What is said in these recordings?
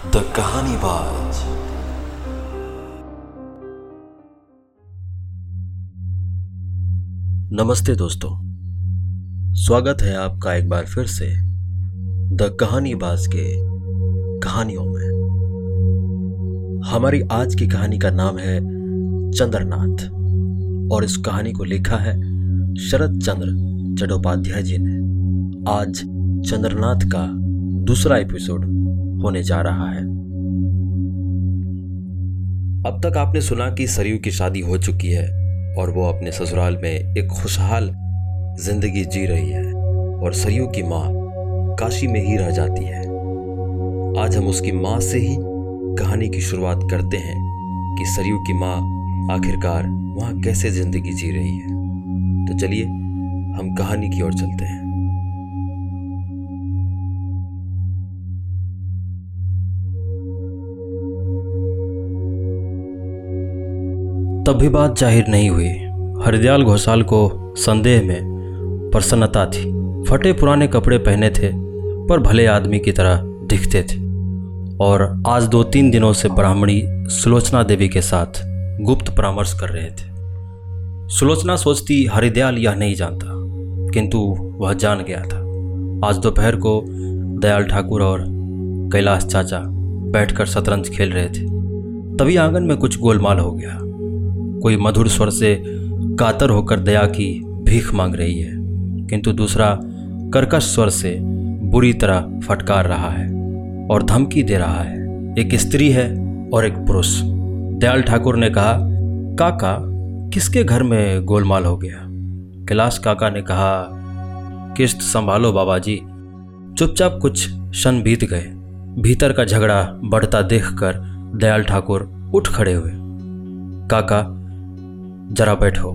The कहानी बाज नमस्ते दोस्तों। स्वागत है आपका एक बार फिर से द कहानी बाज के कहानियों में। हमारी आज की कहानी का नाम है चंद्रनाथ, और इस कहानी को लिखा है शरद चंद्र चट्टोपाध्याय जी ने। आज चंद्रनाथ का दूसरा एपिसोड होने जा रहा है। अब तक आपने सुना कि सरयू की शादी हो चुकी है और वो अपने ससुराल में एक खुशहाल ज़िंदगी जी रही है और सरयू की माँ काशी में ही रह जाती है। आज हम उसकी माँ से ही कहानी की शुरुआत करते हैं कि सरयू की माँ आखिरकार वहाँ कैसे ज़िंदगी जी रही है। तो चलिए, हम कहानी की ओर चलते हैं। तब भी बात ज़ाहिर नहीं हुई। हरदयाल घोषाल को संदेह में प्रसन्नता थी। फटे पुराने कपड़े पहने थे, पर भले आदमी की तरह दिखते थे। और आज दो तीन दिनों से ब्राह्मणी सुलोचना देवी के साथ गुप्त परामर्श कर रहे थे। सुलोचना सोचती, हरिदयाल यह नहीं जानता, किंतु वह जान गया था। आज दोपहर को दयाल ठाकुर और कैलाश चाचा बैठकर शतरंज खेल रहे थे। तभी आँगन में कुछ गोलमाल हो गया। कोई मधुर स्वर से कातर होकर दया की भीख मांग रही है, किंतु दूसरा कर्कश स्वर से बुरी तरह फटकार रहा है और धमकी दे रहा है। एक स्त्री है और एक पुरुष। दयाल ठाकुर ने कहा, काका, किसके घर में गोलमाल हो गया? कैलाश काका ने कहा, किस्त संभालो बाबा जी चुपचाप कुछ क्षण बीत गए। भीतर का झगड़ा बढ़ता देखकर दयाल ठाकुर उठ खड़े हुए। काका जरा बैठो,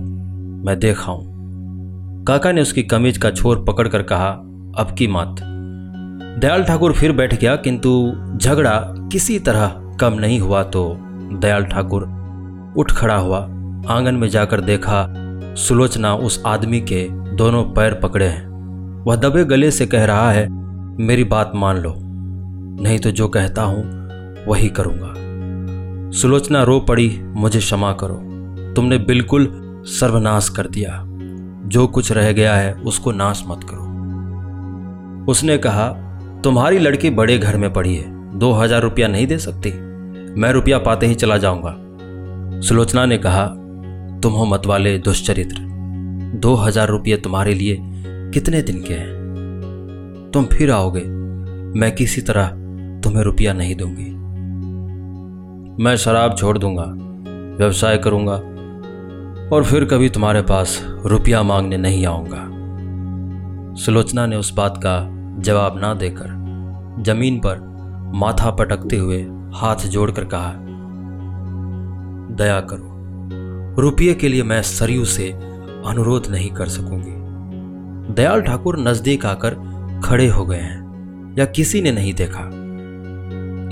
मैं देख आऊँ। काका ने उसकी कमीज का छोर पकड़कर कहा, अब की मात। दयाल ठाकुर फिर बैठ गया, किंतु झगड़ा किसी तरह कम नहीं हुआ तो दयाल ठाकुर उठ खड़ा हुआ, आँगन में जाकर देखा, सुलोचना उस आदमी के दोनों पैर पकड़े हैं। वह दबे गले से कह रहा है, मेरी बात मान लो, नहीं तो जो कहता हूँ वही करूँगा। सुलोचना रो पड़ी, मुझे क्षमा करो। तुमने बिल्कुल सर्वनाश कर दिया। जो कुछ रह गया है, उसको नाश मत करो। उसने कहा, तुम्हारी लड़की बड़े घर में पड़ी है। दो हज़ार रुपया नहीं दे सकती? मैं रुपया पाते ही चला जाऊँगा। सुलोचना ने कहा, तुम हो मत वाले दुष्चरित्र। दो हज़ार रुपये तुम्हारे लिए कितने दिन के हैं? तुम फिर आओगे। मैं किसी तरह तुम्हें रुपया नहीं दूँगी। मैं शराब छोड़ दूँगा, व्यवसाय करूँगा और फिर कभी तुम्हारे पास रुपया मांगने नहीं आऊँगा। सुलोचना ने उस बात का जवाब ना देकर ज़मीन पर माथा पटकते हुए हाथ जोड़कर कहा, दया करो, रुपये के लिए मैं सरयू से अनुरोध नहीं कर सकूँगी। दयाल ठाकुर नज़दीक आकर खड़े हो गए हैं या किसी ने नहीं देखा।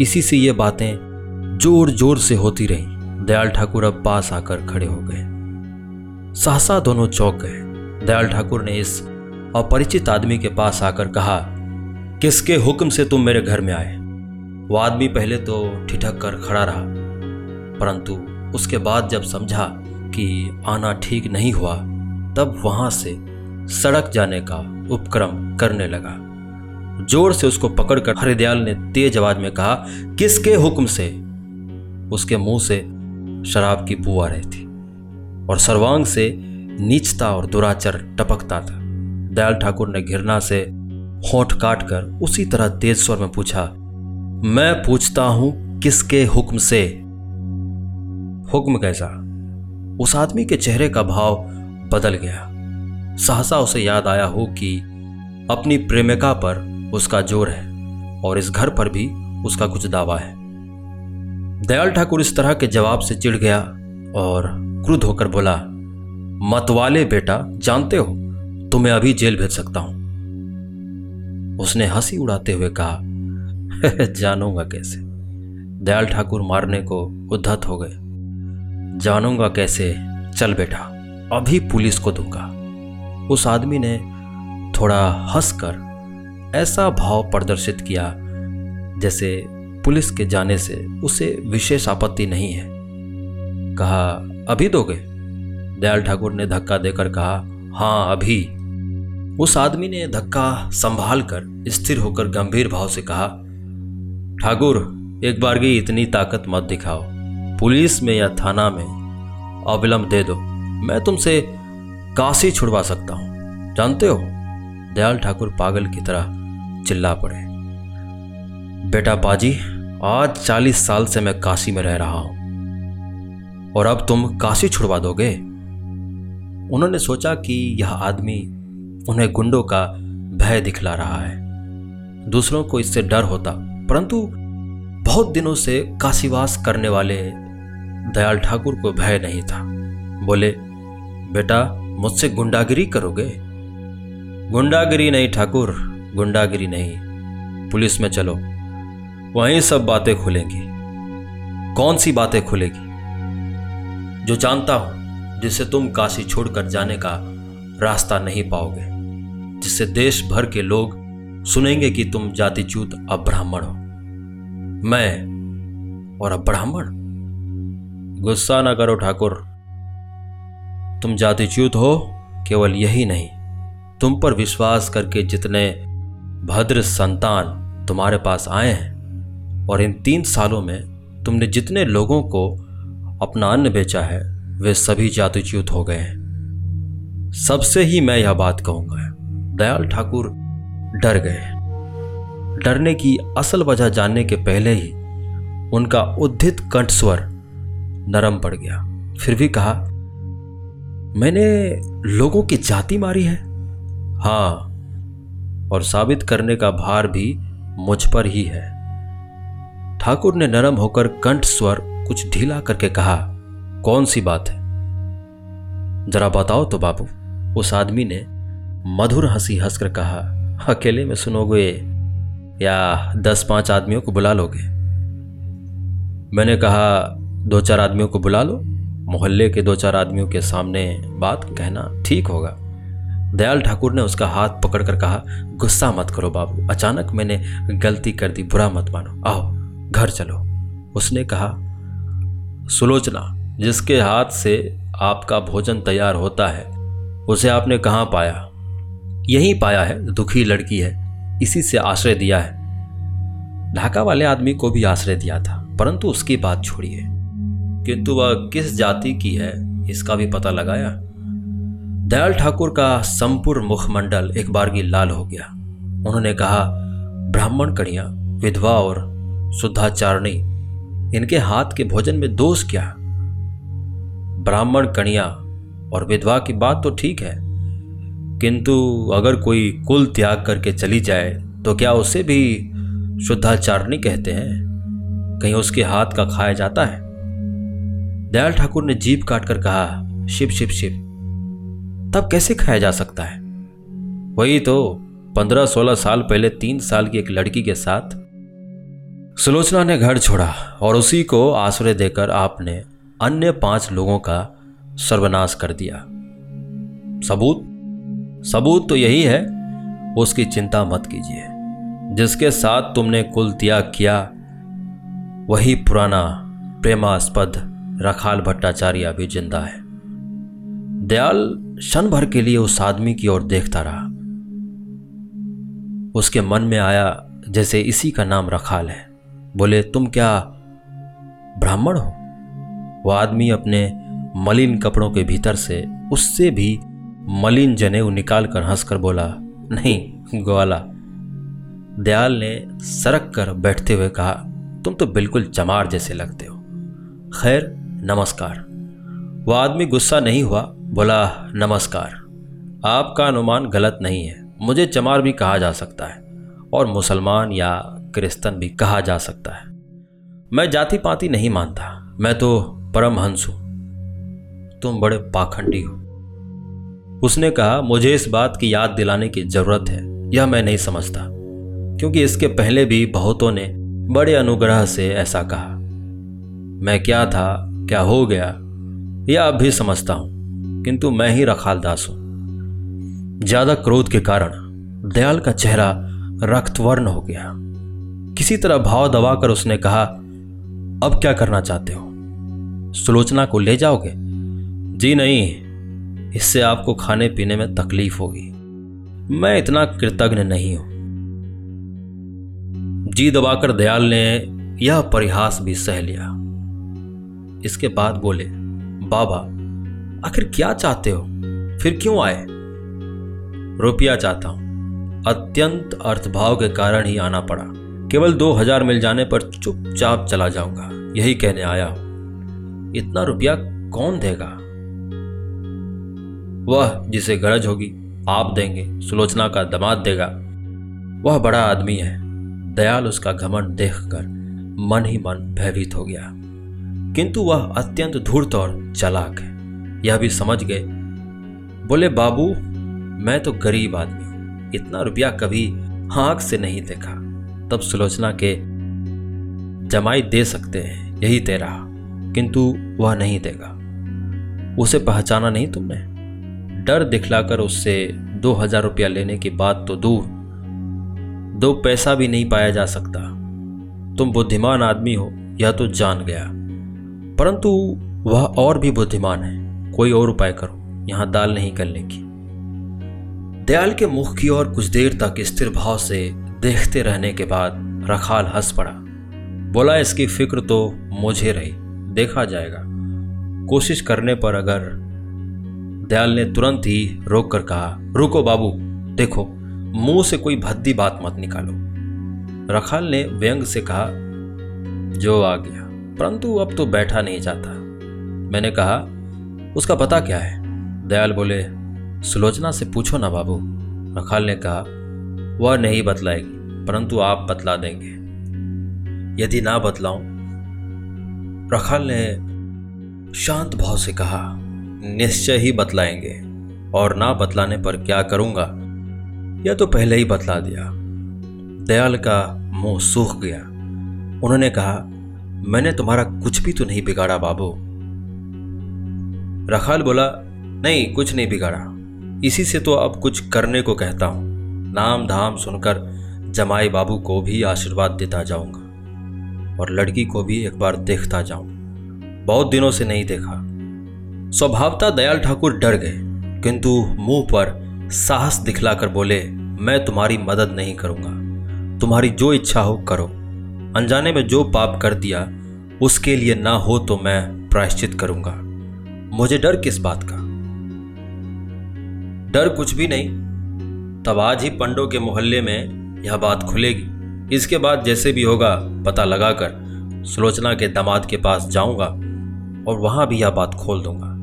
इसी से ये बातें ज़ोर ज़ोर से होती रही। दयाल ठाकुर अब पास आकर खड़े हो गए। सहसा दोनों चौक गए। दयाल ठाकुर ने इस अपरिचित आदमी के पास आकर कहा, किसके हुक्म से तुम मेरे घर में आए? वो आदमी पहले तो ठिठक कर खड़ा रहा, परंतु उसके बाद जब समझा कि आना ठीक नहीं हुआ, तब वहाँ से सड़क जाने का उपक्रम करने लगा। ज़ोर से उसको पकड़कर हरिदयाल ने तेज आवाज़ में कहा, किसके हुक्म से? उसके मुँह से शराब की बू आ रही थी और सर्वांग से नीचता और दुराचर टपकता था। दयाल ठाकुर ने घृणा से होठ काट कर उसी तरह तेज स्वर में पूछा, मैं पूछता हूँ किसके हुक्म से? हुक्म कैसा? उस आदमी के चेहरे का भाव बदल गया। सहसा उसे याद आया हो कि अपनी प्रेमिका पर उसका ज़ोर है और इस घर पर भी उसका कुछ दावा है। दयाल ठाकुर इस तरह के जवाब से चिढ़ गया और क्रुद्ध होकर बोला, मतवाले बेटा, जानते हो, तुम्हें अभी जेल भेज सकता हूँ। उसने हँसी उड़ाते हुए कहा जानूँगा कैसे? दयाल ठाकुर मारने को उद्धत हो गए। जानूँगा कैसे? चल बेटा, अभी पुलिस को दूँगा। उस आदमी ने थोड़ा हंसकर ऐसा भाव प्रदर्शित किया, जैसे पुलिस के जाने से उसे विशेष आपत्ति नहीं है। कहा अभी दोगे दयाल ठाकुर ने धक्का देकर कहा हाँ अभी। उस आदमी ने धक्का संभाल कर स्थिर होकर गंभीर भाव से कहा, ठाकुर, एक बार की इतनी ताकत मत दिखाओ। पुलिस में या थाना में अविलंब दे दो। मैं तुमसे काशी छुड़वा सकता हूँ। जानते हो? दयाल ठाकुर पागल की तरह चिल्ला पड़े। बेटा पाजी, आज चालीस साल से मैं काशी में रह रहा हूँ। और अब तुम काशी छुड़वा दोगे? उन्होंने सोचा कि यह आदमी उन्हें गुंडों का भय दिखला रहा है। दूसरों को इससे डर होता, परंतु बहुत दिनों से काशीवास करने वाले दयाल ठाकुर को भय नहीं था। बोले, बेटा, मुझसे गुंडागिरी करोगे? गुंडागिरी नहीं ठाकुर, गुंडागिरी नहीं। पुलिस में चलो, वहीं सब बातें खुलेंगी। कौन सी बातें खुलेगी? जो जानता हूँ जिससे तुम काशी छोड़कर जाने का रास्ता नहीं पाओगे, जिससे देश भर के लोग सुनेंगे कि तुम जातिच्यूत अब्राह्मण हो। मैं और अब्राह्मण? गुस्सा ना करो ठाकुर। तुम जातिच्यूत हो, केवल यही नहीं, तुम पर विश्वास करके जितने भद्र संतान तुम्हारे पास आए हैं, और इन तीन सालों में तुमने जितने लोगों को अपना अन्न बेचा है, वे सभी जातिच्युत हो गए हैं। सबसे ही मैं यह बात कहूँगा, दयाल ठाकुर डर गए डरने की असल वजह जानने के पहले ही उनका उद्धित कंठस्वर नरम पड़ गया। फिर भी कहा, मैंने लोगों की जाति मारी है? हाँ, और साबित करने का भार भी मुझ पर ही है। ठाकुर ने नरम होकर कंठ स्वर कुछ ढीला करके कहा, कौन सी बात है? जरा बताओ तो बाबू, उस आदमी ने मधुर हँसी हंसकर कहा, अकेले में सुनोगे या दस पाँच आदमियों को बुला लोगे? मैंने कहा, दो चार आदमियों को बुला लो। मोहल्ले के दो चार आदमियों के सामने बात कहना ठीक होगा। दयाल ठाकुर ने उसका हाथ पकड़कर कहा, गुस्सा मत करो बाबू। अचानक मैंने गलती कर दी, बुरा मत मानो। आओ, घर चलो। उसने कहा सुलोचना, जिसके हाथ से आपका भोजन तैयार होता है, उसे आपने कहाँ पाया? यहीं पाया है, दुखी लड़की है, इसी से आश्रय दिया है। ढाका वाले आदमी को भी आश्रय दिया था, परंतु उसकी बात छोड़िए। किंतु वह किस जाति की है, इसका भी पता लगाया? दयाल ठाकुर का संपूर्ण मुखमंडल एक बार की लाल हो गया। उन्होंने कहा ब्राह्मण कड़िया विधवा और शुद्धाचारणी इनके हाथ के भोजन में दोष क्या? ब्राह्मण कणिया और विधवा की बात तो ठीक है, किंतु अगर कोई कुल त्याग करके चली जाए तो क्या उसे भी शुद्धाचारणी कहते हैं? कहीं उसके हाथ का खाया जाता है? दयाल ठाकुर ने जीप काटकर कहा शिव शिव शिव तब कैसे खाया जा सकता है? वही तो पंद्रह सोलह साल पहले तीन साल की एक लड़की के साथ सुलोचना ने घर छोड़ा और उसी को आश्रय देकर आपने अन्य पाँच लोगों का सर्वनाश कर दिया। सबूत? सबूत तो यही है, उसकी चिंता मत कीजिए। जिसके साथ तुमने कुल त्याग किया, वही पुराना, प्रेमास्पद रखाल भट्टाचार्य अभी ज़िंदा है। दयाल क्षण भर के लिए उस आदमी की ओर देखता रहा। उसके मन में आया, जैसे इसी का नाम रखाल है। बोले, तुम क्या ब्राह्मण हो? वह आदमी अपने मलिन कपड़ों के भीतर से उससे भी मलिन जनेऊ निकालकर हंसकर बोला, नहीं, ग्वाला, दयाल ने सरक कर बैठते हुए कहा, तुम तो बिल्कुल चमार जैसे लगते हो। खैर, नमस्कार। वह आदमी गुस्सा नहीं हुआ, बोला, नमस्कार, आपका अनुमान गलत नहीं है। मुझे चमार भी कहा जा सकता है, और मुसलमान या क्रिस्तन भी कहा जा सकता है। मैं जाति पाति नहीं मानता। मैं तो परमहंस हूँ। तुम बड़े पाखंडी हो। उसने कहा, मुझे इस बात की याद दिलाने की ज़रूरत है। यह मैं नहीं समझता। क्योंकि इसके पहले भी बहुतों ने बड़े अनुग्रह से ऐसा कहा। मैं क्या था, क्या हो गया, यह अब भी समझता हूँ। किंतु मैं ही रखाल दास हूँ। ज़्यादा क्रोध के कारण दयाल का चेहरा रक्तवर्ण हो गया। किसी तरह भाव दबाकर उसने कहा, अब क्या करना चाहते हो? सुलोचना को ले जाओगे? जी नहीं, इससे आपको खाने पीने में तकलीफ़ होगी। मैं इतना कृतज्ञ नहीं हूँ। जी दबाकर दयाल ने यह परिहास भी सह लिया। इसके बाद बोले, बाबा, आखिर क्या चाहते हो? फिर क्यों आए? रुपया चाहता हूँ। अत्यंत अर्थभाव के कारण ही आना पड़ा। केवल दो हज़ार मिल जाने पर चुपचाप चला जाऊँगा। यही कहने आया हूँ। इतना रुपया कौन देगा? वह जिसे गरज होगी, आप देंगे। सुलोचना का दमाद देगा। वह बड़ा आदमी है। दयाल उसका घमंड देखकर मन ही मन भयभीत हो गया। किंतु वह अत्यंत धूर्त और चलाक है। यह भी समझ गए। बोले, बाबू, मैं तो गरीब आदमी हूँ। इतना रुपया कभी आँख से नहीं देखा। तब सुलोचना के, जमाई दे सकते हैं, यही तेरा, किंतु वह नहीं देगा। उसे पहचाना नहीं तुमने? डर दिखलाकर उससे दो हज़ार रुपया लेने की बात तो दूर। दो पैसा भी नहीं पाया जा सकता। तुम बुद्धिमान आदमी हो, यह तो जान गया। परंतु वह और भी बुद्धिमान है, कोई और उपाय करो, यहाँ दाल नहीं करने की। दयाल के मुख की ओर कुछ देर तक स्थिर भाव से देखते रहने के बाद रखाल हंस पड़ा। बोला, इसकी फ़िक्र तो मुझे रही। देखा जाएगा। कोशिश करने पर अगर दयाल ने तुरंत ही रोक कर कहा, रुको बाबू, देखो, मुँह से कोई भद्दी बात मत निकालो। रखाल ने व्यंग से कहा, जो आ गया। परंतु अब तो बैठा नहीं जाता। मैंने कहा, उसका पता क्या है? दयाल बोले, सुलोचना से पूछो ना बाबू। रखाल ने कहा वह नहीं बतलाएगी, परंतु आप बतला देंगे। यदि ना बतलाऊं, रखाल ने शांत भाव से कहा, निश्चय ही बतलाएँगे, और ना बतलाने पर क्या करूँगा? यह तो पहले ही बतला दिया। दयाल का मुँह सूख गया। उन्होंने कहा, मैंने तुम्हारा कुछ भी तो नहीं बिगाड़ा, बाबू। रखाल बोला, नहीं, कुछ नहीं बिगाड़ा। इसी से तो अब कुछ करने को कहता हूँ। नाम धाम सुनकर जमाई बाबू को भी आशीर्वाद देता जाऊँगा और लड़की को भी एक बार देखता जाऊँ। बहुत दिनों से नहीं देखा। स्वभावता दयाल ठाकुर डर गए, किंतु मुँह पर साहस दिखलाकर बोले, मैं तुम्हारी मदद नहीं करूँगा। तुम्हारी जो इच्छा हो करो। अनजाने में जो पाप कर दिया, उसके लिए ना हो तो मैं प्रायश्चित करूँगा। मुझे डर किस बात का? डर कुछ भी नहीं। तब आज ही पंडों के मोहल्ले में यह बात खुलेगी। इसके बाद जैसे भी होगा, पता लगाकर सुलोचना के दामाद के पास जाऊँगा और वहाँ भी यह बात खोल दूँगा।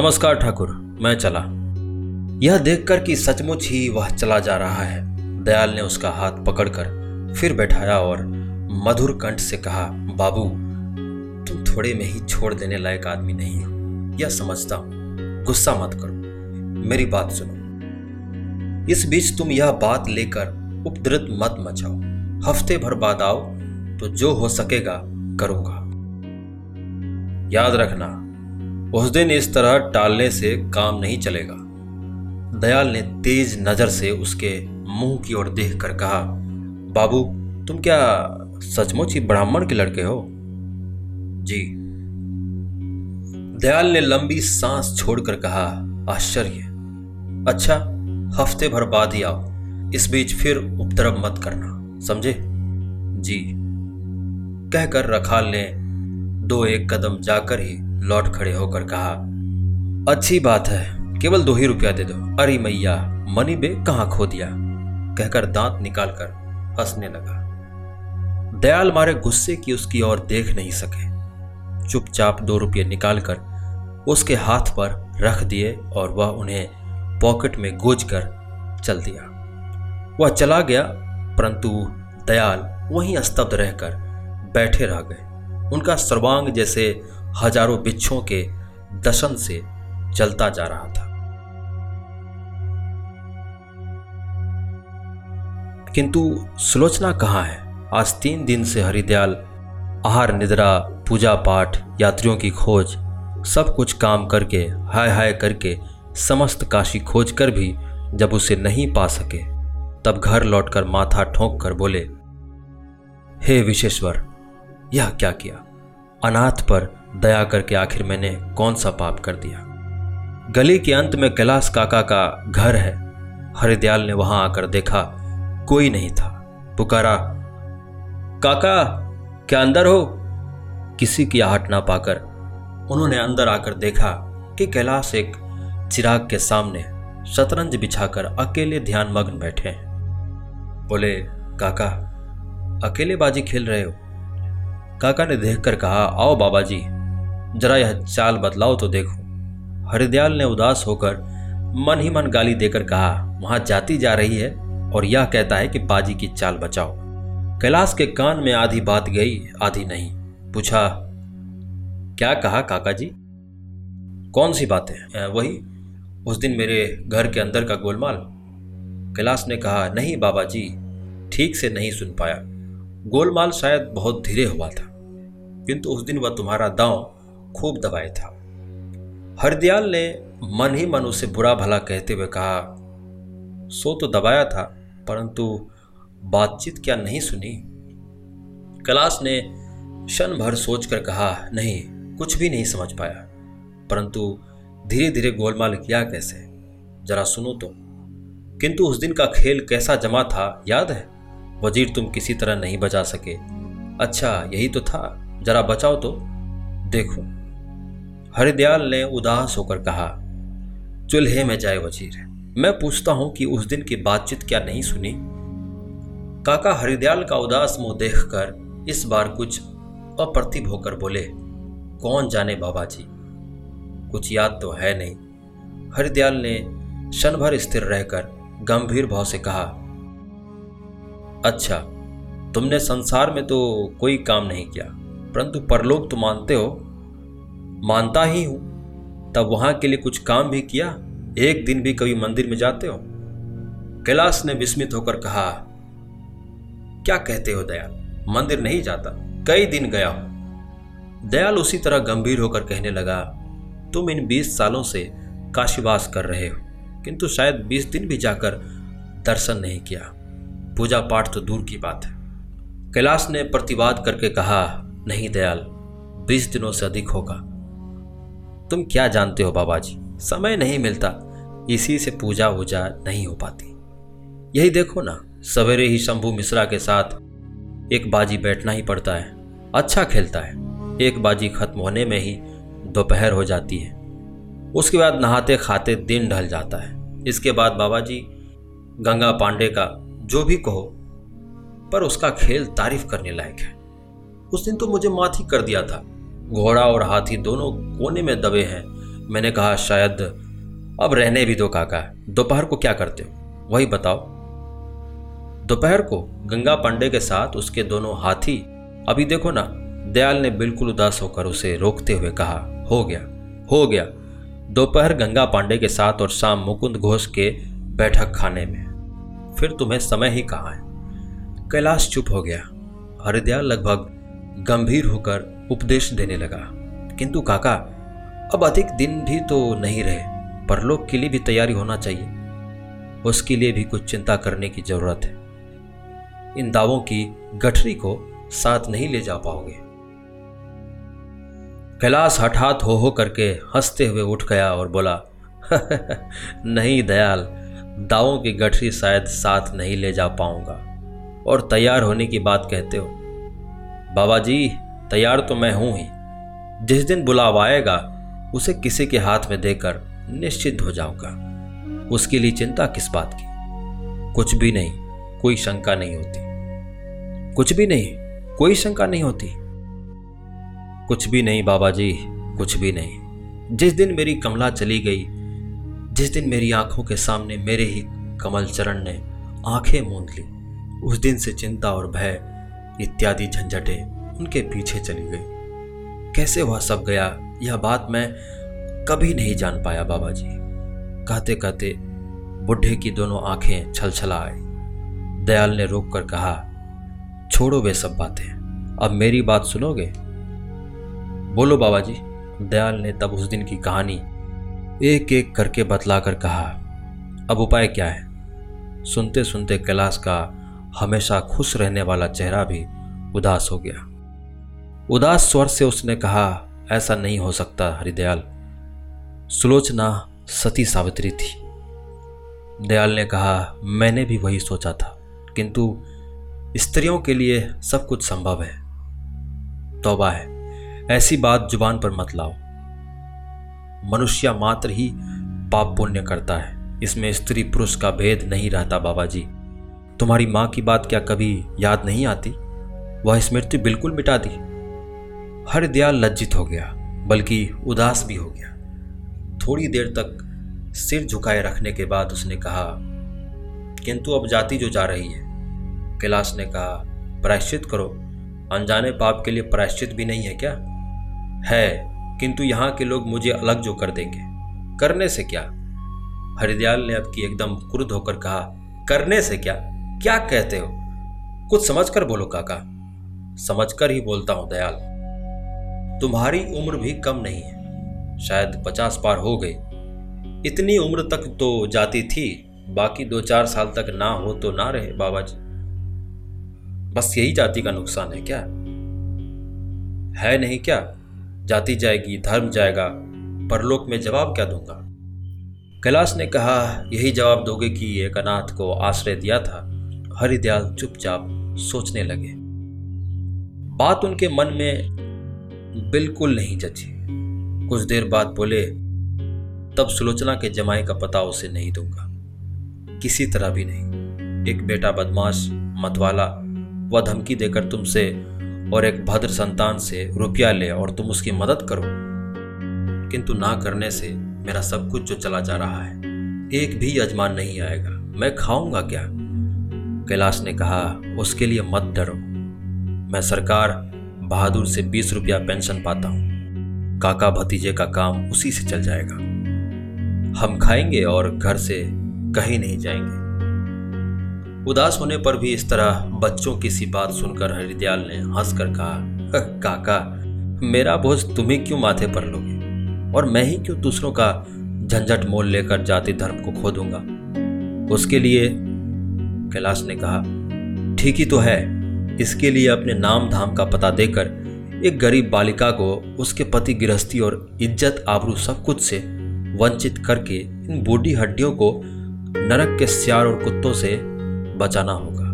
नमस्कार ठाकुर, मैं चला। यह देखकर कि सचमुच ही वह चला जा रहा है। दयाल ने उसका हाथ पकड़कर फिर बैठाया और मधुर कंठ से कहा, बाबू, तुम थोड़े में ही छोड़ देने लायक आदमी नहीं हो। यह समझता हूँ। गुस्सा मत करो। मेरी बात सुनो। इस बीच तुम यह बात लेकर उपद्रत मत मचाओ। हफ़्ते भर बाद आओ तो जो हो सकेगा करूँगा। याद रखना, उस दिन इस तरह टालने से काम नहीं चलेगा। दयाल ने तेज नज़र से उसके मुँह की ओर देख कर कहा, बाबू, तुम क्या सचमुच ही ब्राह्मण के लड़के हो? जी। दयाल ने लंबी सांस छोड़कर कहा, आश्चर्य। अच्छा हफ़्ते भर बाद ही आओ। इस बीच फिर उपद्रव मत करना, समझे? जी। कहकर रखाल ने दो एक कदम जाकर ही लौट खड़े होकर कहा, अच्छी बात है, केवल दो ही रुपया दे दो। अरे मैया, मनी बे कहाँ खो दिया? कहकर दांत निकालकर हंसने लगा। दयाल मारे गुस्से की उसकी ओर देख नहीं सके। चुपचाप दो रुपये निकालकर उसके हाथ पर रख दिए और वह उन्हें पॉकेट में गोज कर चल दिया। वह चला गया, परंतु दयाल वहीं स्तब्ध रहकर बैठे रह गए। उनका सर्वांग जैसे हज़ारों बिच्छों के दशन से चलता जा रहा था। किंतु सुलोचना कहाँ है? आज तीन दिन से हरिदयाल, आहार, निद्रा, पूजा पाठ, यात्रियों की खोज, सब कुछ काम करके, हाय हाय करके समस्त काशी खोज कर भी जब उसे नहीं पा सके, तब घर लौटकर माथा ठोंक कर बोले, हे विशेश्वर, यह क्या किया? अनाथ पर दया करके आखिर मैंने कौन सा पाप कर दिया? गली के अंत में कैलाश काका का घर है। हरिदयाल ने वहाँ आकर देखा, कोई नहीं था। पुकारा, काका, क्या अंदर हो? किसी की आहट ना पाकर उन्होंने अंदर आकर देखा कि कैलाश एक चिराग के सामने शतरंज बिछाकर अकेले ध्यान मग्न बैठे हैं। बोले, काका अकेले बाजी खेल रहे हो? काका ने देखकर कहा, आओ बाबा जी जरा यह चाल बदलाओ तो देखो। हरिदयाल ने उदास होकर मन ही मन गाली देकर कहा, वहाँ जाती जा रही है और यह कहता है कि बाजी की चाल बचाओ। कैलाश के कान में आधी बात गई, आधी नहीं। पूछा, क्या कहा काका जी कौन सी बातें? वही उस दिन मेरे घर के अंदर का गोलमाल। कैलाश ने कहा, नहीं बाबा जी, ठीक से नहीं सुन पाया। गोलमाल शायद बहुत धीरे हुआ था, किंतु उस दिन वह तुम्हारा दांव खूब दबाए था। हरदयाल ने मन ही मन उसे बुरा भला कहते हुए कहा, सो तो दबाया था, परंतु बातचीत क्या नहीं सुनी? कैलाश ने क्षण भर सोचकर कहा, नहीं, कुछ भी नहीं समझ पाया। परंतु धीरे धीरे गोलमाल किया कैसे? जरा सुनो तो किंतु उस दिन का खेल कैसा जमा था, याद है? वज़ीर तुम किसी तरह नहीं बचा सके। अच्छा यही तो था। जरा बचाओ तो। देखो। हरिदयाल ने उदास होकर कहा, चूल्हे में जाए वज़ीर। मैं पूछता हूँ कि उस दिन की बातचीत क्या नहीं सुनी? काका हरिदयाल का उदास मुँह देखकर इस बार कुछ अप्रतिभ होकर बोले, कौन जाने बाबा जी कुछ याद तो है नहीं। हरिदयाल ने क्षण भर स्थिर रहकर गंभीर भाव से कहा अच्छा तुमने संसार में तो कोई काम नहीं किया, परंतु परलोक तो मानते हो। मानता ही हूँ। तब वहाँ के लिए कुछ काम भी किया, एक दिन भी कभी मंदिर में जाते हो? कैलाश ने विस्मित होकर कहा, क्या कहते हो दयाल? मंदिर नहीं जाता, कई दिन गया हूँ। दयाल उसी तरह गंभीर होकर कहने लगा तुम इन बीस सालों से काशीवास कर रहे हो। किंतु शायद बीस दिन भी जाकर दर्शन नहीं किया। पूजा पाठ तो दूर की बात है। कैलाश ने प्रतिवाद करके कहा, नहीं दयाल, बीस दिनों से अधिक होगा। तुम क्या जानते हो बाबा जी समय नहीं मिलता। इसी से पूजा वूजा नहीं हो पाती। यही देखो ना, सवेरे ही शंभू मिश्रा के साथ एक बाजी बैठना ही पड़ता है। अच्छा खेलता है। एक बाजी खत्म होने में ही दोपहर हो जाती है। उसके बाद नहाते खाते दिन ढल जाता है। इसके बाद बाबा जी गंगा पांडे का जो भी कहो, पर उसका खेल तारीफ़ करने लायक है। उस दिन तो मुझे माथी कर दिया था। घोड़ा और हाथी दोनों कोने में दबे हैं। मैंने कहा, शायद अब रहने भी दो काका, दोपहर को क्या करते हो? वही बताओ। दोपहर को गंगा पांडे के साथ उसके दोनों हाथी, अभी देखो ना, दयाल ने बिल्कुल उदास होकर उसे रोकते हुए कहा हो गया हो गया। दोपहर गंगा पांडे के साथ और शाम मुकुंद घोष के बैठक खाने में। फिर तुम्हें समय ही कहाँ है? कैलाश चुप हो गया। हरिदयाल लगभग गंभीर होकर उपदेश देने लगा। किंतु काका, अब अधिक दिन भी तो नहीं रहे। परलोक के लिए भी तैयारी होना चाहिए। उसके लिए भी कुछ चिंता करने की ज़रूरत है। इन दावों की गठरी को साथ नहीं ले जा पाओगे। कैलाश हठात हो हो करके हँसते हुए उठ गया और बोला, नहीं दयाल, दावों की गठरी शायद साथ नहीं ले जा पाऊँगा। और तैयार होने की बात कहते हो। बाबा जी, तैयार तो मैं हूँ ही। जिस दिन बुलावा आएगा, उसे किसी के हाथ में देकर निश्चिंत हो जाऊँगा। उसके लिए चिंता किस बात की? कुछ भी नहीं, कोई शंका नहीं होती। कुछ भी नहीं, कोई शंका नहीं होती। कुछ भी नहीं बाबा जी कुछ भी नहीं। जिस दिन मेरी कमला चली गई, जिस दिन मेरी आँखों के सामने मेरे ही कमल चरण ने आँखें मूंद ली, उस दिन से चिंता और भय इत्यादि झंझटें उनके पीछे चली गई। कैसे वह सब गया, यह बात मैं कभी नहीं जान पाया बाबा जी कहते कहते बुढ़े की दोनों आँखें छलछला आई। दयाल ने रोक कर कहा, छोड़ो वे सब बातें। अब मेरी बात सुनोगे? बोलो बाबा जी दयाल ने तब उस दिन की कहानी एक एक करके बतला कर कहा, अब उपाय क्या है? सुनते सुनते कैलाश का हमेशा खुश रहने वाला चेहरा भी उदास हो गया। उदास स्वर से उसने कहा, ऐसा नहीं हो सकता हरिदयाल। सुलोचना सती सावित्री थी। दयाल ने कहा, मैंने भी वही सोचा था, किंतु स्त्रियों के लिए सब कुछ संभव है। तौबा है। ऐसी बात ज़ुबान पर मत लाओ। मनुष्य मात्र ही पाप पुण्य करता है। इसमें स्त्री पुरुष का भेद नहीं रहता बाबा जी तुम्हारी माँ की बात क्या कभी याद नहीं आती? वह स्मृति बिल्कुल मिटा दी। हरदयाल लज्जित हो गया, बल्कि उदास भी हो गया। थोड़ी देर तक सिर झुकाए रखने के बाद उसने कहा, किंतु अब जाति जो जा रही है। कैलाश ने कहा, प्रायश्चित करो। अनजाने पाप के लिए प्रायश्चित भी नहीं है क्या? है, किंतु यहाँ के लोग मुझे अलग जो कर देंगे। करने से क्या? हरिदयाल ने अब की एकदम क्रुद्ध होकर कहा, करने से क्या? क्या कहते हो? कुछ समझकर बोलो काका। समझकर ही बोलता हूँ दयाल। तुम्हारी उम्र भी कम नहीं है। शायद पचास पार हो गई। इतनी उम्र तक तो जाती थी, बाकी दो चार साल तक ना हो तो ना रहे बाबा जी बस यही जाति का नुकसान है क्या? है नहीं क्या? जाति जाएगी, धर्म जाएगा, परलोक में जवाब क्या दूँगा? कैलाश ने कहा, यही जवाब दोगे कि एक अनाथ को आश्रय दिया था। हरिदयाल चुपचाप सोचने लगे। बात उनके मन में बिल्कुल नहीं जची। कुछ देर बाद बोले, तब सुलोचना के जमाई का पता उसे नहीं दूँगा। किसी तरह भी नहीं। एक बेटा बदमाश, मतवाला, वह धमकी देकर तुमसे और एक भद्र संतान से रुपया ले और तुम उसकी मदद करो। किंतु ना करने से मेरा सब कुछ जो चला जा रहा है, एक भी यजमान नहीं आएगा। मैं खाऊँगा क्या? कैलाश ने कहा, उसके लिए मत डरो। मैं सरकार बहादुर से बीस रुपया पेंशन पाता हूँ। काका भतीजे का काम उसी से चल जाएगा। हम खाएँगे और घर से कहीं नहीं जाएँगे। उदास होने पर भी इस तरह बच्चों की सी बात सुनकर हरिदयाल ने हंसकर कहा काका, मेरा बोझ तुम्हें क्यों माथे पर लोगे? और मैं ही क्यों दूसरों का झंझट मोल लेकर जाति धर्म को खो दूँगा? उसके लिए कैलाश ने कहा, ठीक ही तो है। इसके लिए अपने नाम धाम का पता देकर एक गरीब बालिका को उसके पति गृहस्थी और इज़्ज़त, आबरू सब कुछ से वंचित करके इन बूढ़ी हड्डियों को नरक के सियार और कुत्तों से बचाना होगा।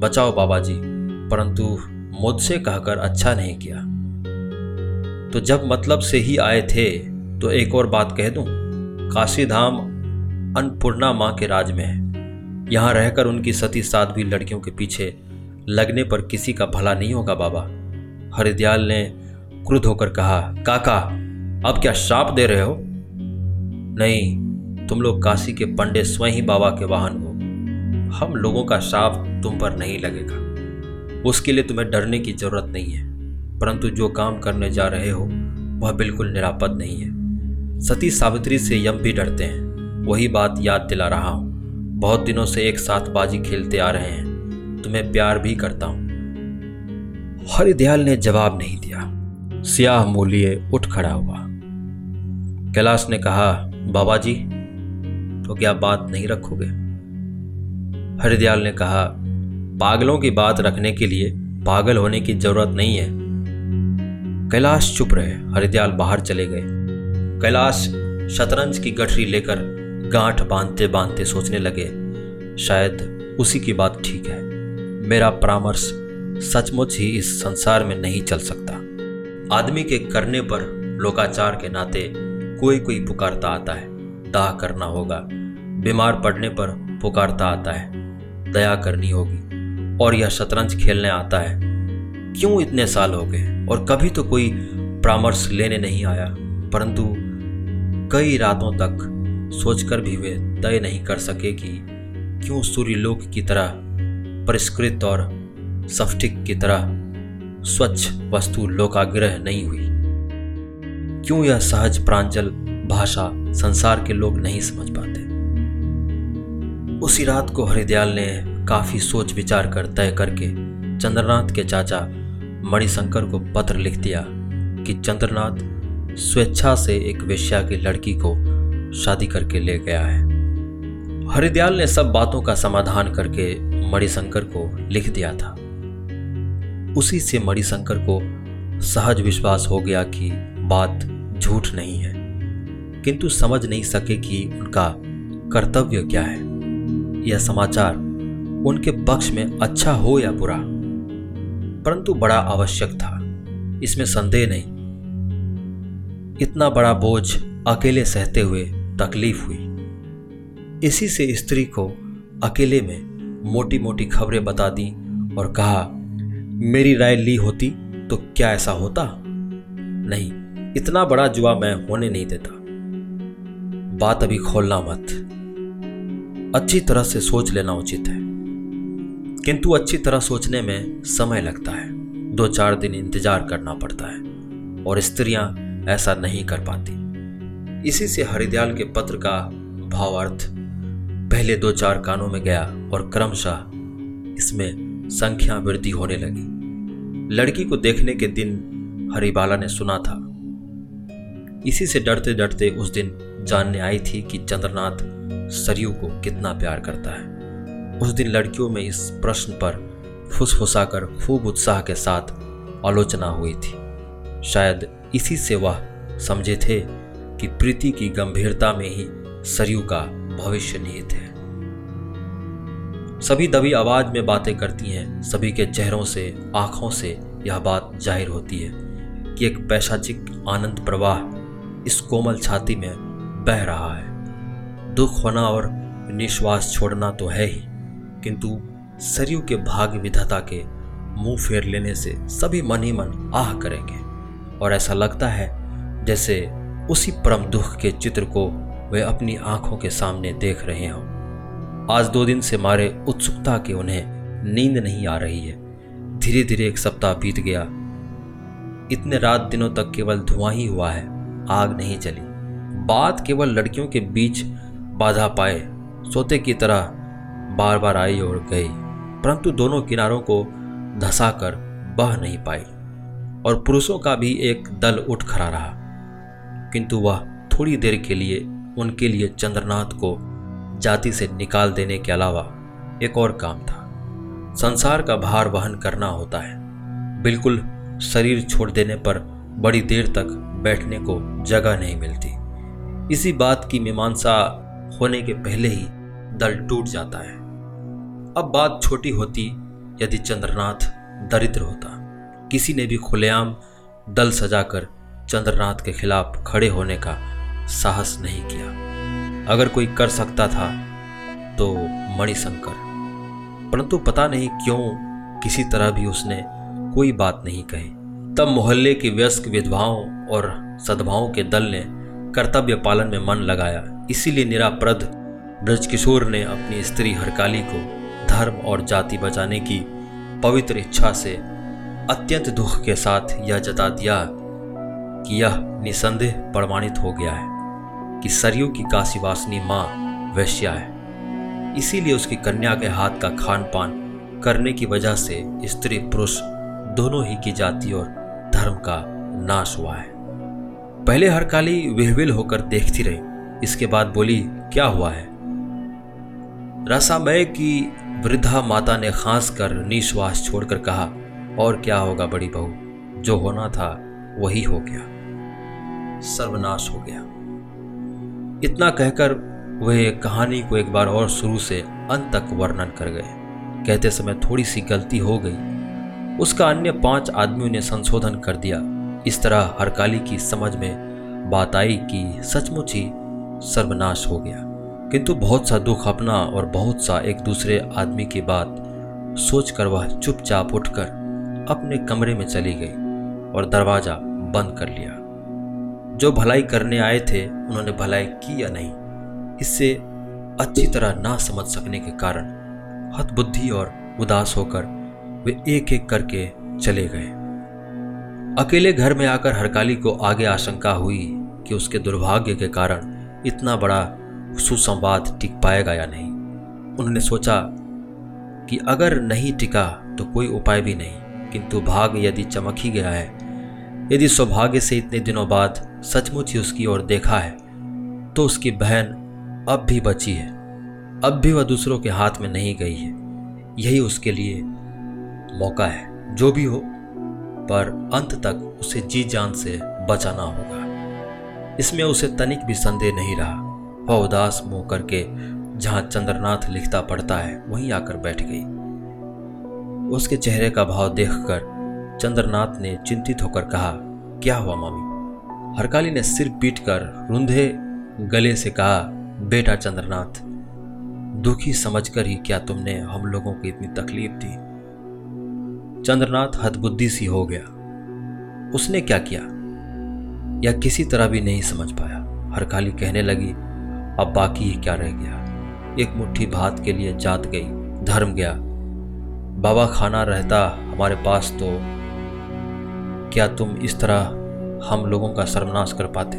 बचाओ बाबा जी परंतु मुझसे कहकर अच्छा नहीं किया। तो जब मतलब से ही आए थे तो एक और बात कह दूँ। काशी धाम अन्नपूर्णा माँ के राज में है। यहाँ रहकर उनकी सती साध्वी लड़कियों के पीछे लगने पर किसी का भला नहीं होगा बाबा। हरिदयाल ने क्रुद्ध होकर कहा, काका, अब क्या श्राप दे रहे हो? नहीं, तुम लोग काशी के पंडे स्वयं ही बाबा के वाहन हो। हम लोगों का श्राप तुम पर नहीं लगेगा। उसके लिए तुम्हें डरने की ज़रूरत नहीं है, परंतु जो काम करने जा रहे हो, वह बिल्कुल निरापद नहीं है। सती सावित्री से यम भी डरते हैं, वही बात याद दिला रहा हूँ। बहुत दिनों से एक साथ बाजी खेलते आ रहे हैं, तुम्हें प्यार भी करता हूँ। हरिदयाल ने जवाब नहीं दिया। सियाह मूल्य उठ खड़ा हुआ। कैलाश ने कहा बाबा जी तो क्या बात नहीं रखोगे? हरिदयाल ने कहा, पागलों की बात रखने के लिए पागल होने की ज़रूरत नहीं है। कैलाश चुप रहे, हरिदयाल बाहर चले गए। कैलाश शतरंज की गठरी लेकर गांठ बांधते बांधते सोचने लगे, शायद उसी की बात ठीक है। मेरा परामर्श सचमुच ही इस संसार में नहीं चल सकता। आदमी के करने पर लोकाचार के नाते कोई कोई पुकारता आता है, दाह करना होगा। बीमार पड़ने पर पुकारता आता है। दया करनी होगी और यह शतरंज खेलने आता है। क्यों इतने साल हो गए और कभी तो कोई परामर्श लेने नहीं आया? परंतु कई रातों तक सोचकर भी वे तय नहीं कर सके कि क्यों सूर्यलोक की तरह, परिष्कृत और सफ्टिक की तरह स्वच्छ वस्तु लोकाग्रह नहीं हुई। क्यों यह सहज प्रांजल भाषा संसार के लोग नहीं समझ पाते? उसी रात को हरिदयाल ने काफ़ी सोच विचार कर तय करके चंद्रनाथ के चाचा मणिशंकर को पत्र लिख दिया कि चंद्रनाथ स्वेच्छा से एक वेश्या की लड़की को शादी करके ले गया है। हरिदयाल ने सब बातों का समाधान करके मणिशंकर को लिख दिया था। उसी से मणिशंकर को सहज विश्वास हो गया कि बात झूठ नहीं है, किंतु समझ नहीं सके कि उनका कर्तव्य क्या है। यह समाचार उनके पक्ष में अच्छा हो या बुरा, परंतु बड़ा आवश्यक था। इसमें संदेह नहीं। इतना बड़ा बोझ अकेले सहते हुए तकलीफ़ हुई। इसी से स्त्री को अकेले में मोटी मोटी खबरें बता दी और कहा, मेरी राय ली होती तो क्या ऐसा होता? नहीं, इतना बड़ा जुआ मैं होने नहीं देता। बात अभी खोलना मत। अच्छी तरह से सोच लेना उचित है। किंतु अच्छी तरह सोचने में समय लगता है। दो चार दिन इंतज़ार करना पड़ता है और स्त्रियाँ ऐसा नहीं कर पाती। इसी से हरिदयाल के पत्र का भावार्थ पहले दो चार कानों में गया और क्रमशः इसमें संख्या वृद्धि होने लगी। लड़की को देखने के दिन हरिबाला ने सुना था। इसी से डरते डरते उस दिन जानने आई थी कि चंद्रनाथ सरयू को कितना प्यार करता है। उस दिन लड़कियों में इस प्रश्न पर फुसफुसाकर खूब उत्साह के साथ आलोचना हुई थी। शायद इसी से वह समझे थे कि प्रीति की गंभीरता में ही सरयू का भविष्य निहित है। सभी दबी आवाज़ में बातें करती हैं, सभी के चेहरों से, आँखों से यह बात ज़ाहिर होती है कि एक पैशाचिक आनंद प्रवाह इस कोमल छाती में बह रहा है। दुख होना और निश्वास छोड़ना तो है ही, किंतु सरयू के भाग्य विधाता के मुँह फेर लेने से सभी मन ही मन आह करेंगे। और ऐसा लगता है जैसे उसी परम दुख के चित्र को वे अपनी आँखों के सामने देख रहे हों। आज दो दिन से मारे उत्सुकता के उन्हें नींद नहीं आ रही है। धीरे धीरे एक सप्ताह बीत गया। इतने रात दिनों तक केवल धुआँ ही हुआ है, आग नहीं चली बात केवल लड़कियों के बीच बाधा पाए, सोते की तरह बार बार आई और गई, परंतु दोनों किनारों को धसाकर बह नहीं पाई, और पुरुषों का भी एक दल उठ खड़ा रहा। किंतु वह थोड़ी देर के लिए उनके लिए चंद्रनाथ को जाति से निकाल देने के अलावा एक और काम था। संसार का भार वहन करना होता है। बिल्कुल शरीर छोड़ देने पर बड़ी देर तक बैठने को जगह नहीं मिलती। इसी बात की मीमांसा होने के पहले ही दल टूट जाता है। अब बात छोटी होती, यदि चंद्रनाथ दरिद्र होता। किसी ने भी खुलेआम दल सजाकर चंद्रनाथ के खिलाफ खड़े होने का साहस नहीं किया। अगर कोई कर सकता था तो मणिशंकर। परंतु पता नहीं क्यों किसी तरह भी उसने कोई बात नहीं कही। तब मोहल्ले की व्यस्क विधवाओं और सद्भाओं के दल ने कर्तव्य पालन में मन लगाया। इसीलिए निराप्रद ब्रजकिशोर ने अपनी स्त्री हरकाली को धर्म और जाति बचाने की पवित्र इच्छा से अत्यंत दुख के साथ यह जता दिया कि यह निसंदेह प्रमाणित हो गया है कि सरयू की काशीवासनी माँ वैश्या है। इसीलिए उसकी कन्या के हाथ का खान पान करने की वजह से स्त्री पुरुष दोनों ही की जाति और धर्म का नाश हुआ है। पहले हरकाली विहविल होकर देखती रही। इसके बाद बोली, क्या हुआ है? रसामय की वृद्धा माता ने खांस कर निश्वास छोड़कर कहा, और क्या होगा बड़ी बहू? जो होना था, वही हो गया। सर्वनाश हो गया। इतना कहकर वह कहानी को एक बार और शुरू से अंत तक वर्णन कर गए। कहते समय थोड़ी सी गलती हो गई। उसका अन्य पाँच आदमियों ने संशोधन कर दिया। इस तरह हरकाली की समझ में बात आई कि सचमुच ही सर्वनाश हो गया। किंतु बहुत सा दुख अपना और बहुत सा एक दूसरे आदमी की बात सोचकर वह चुपचाप उठकर अपने कमरे में चली गई और दरवाज़ा बंद कर लिया। जो भलाई करने आए थे, उन्होंने भलाई की या नहीं इससे अच्छी तरह ना समझ सकने के कारण हतबुद्धि और उदास होकर वे एक एक करके चले गए। अकेले घर में आकर हरकाली को आगे आशंका हुई कि उसके दुर्भाग्य के कारण इतना बड़ा सुसंवाद टिक पाएगा या नहीं? उन्होंने सोचा कि अगर नहीं टिका तो कोई उपाय भी नहीं। किंतु भाग यदि चमक ही गया है, यदि सौभाग्य से इतने दिनों बाद सचमुच ही उसकी ओर देखा है तो उसकी बहन अब भी बची है। अब भी वह दूसरों के हाथ में नहीं गई है। यही उसके लिए मौका है, जो भी हो, पर अंत तक उसे जी जान से बचाना होगा। इसमें उसे तनिक भी संदेह नहीं रहा। वह उदास मुँह करके जहाँ चंद्रनाथ लिखता पड़ता है, वहीं आकर बैठ गई। उसके चेहरे का भाव देखकर चंद्रनाथ ने चिंतित होकर कहा, क्या हुआ मामी? हरकाली ने सिर पीट कर रुंधे गले से कहा, बेटा चंद्रनाथ, दुखी समझकर ही क्या तुमने हम लोगों को इतनी तकलीफ़ दी? चंद्रनाथ हदबुद्धि सी हो गया। उसने क्या किया? या किसी तरह भी नहीं समझ पाया। हरकाली कहने लगी, अब बाकी ही क्या रह गया? एक मुट्ठी भात के लिए जात गई, धर्म गया। बाबा खाना रहता हमारे पास तो क्या तुम इस तरह हम लोगों का सर्वनाश कर पाते?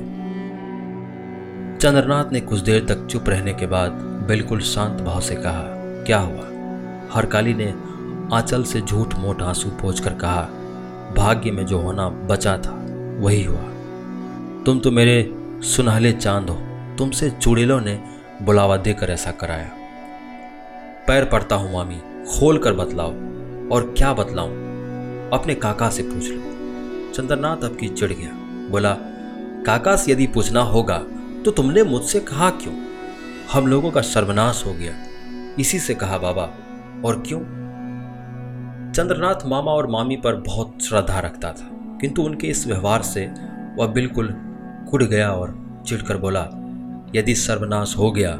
चंद्रनाथ ने कुछ देर तक चुप रहने के बाद बिल्कुल शांत भाव से कहा, क्या हुआ? हरकाली ने आंचल से झूठ मोट आँसू पोछ कर कहा, भाग्य में जो होना बचा था, वही हुआ। तुम तो मेरे सुनहले चाँद हो। तुमसे चुड़ैलों ने बुलावा देकर ऐसा कराया। पैर पड़ता हूँ मामी खोल कर बतलाओ। और क्या बतलाऊं? अपने काका से पूछ लो। चंद्रनाथ अब की चिड़ गया। बोला, काका से यदि पूछना होगा तो तुमने मुझसे कहा क्यों? हम लोगों का सर्वनाश हो गया। इसी से कहा, बाबा, और क्यों? चंद्रनाथ मामा और मामी पर बहुत श्रद्धा रखता था, किंतु उनके इस व्यवहार से वह बिल्कुल कुड़ गया और चिढ़कर बोला, यदि सर्वनाश हो गया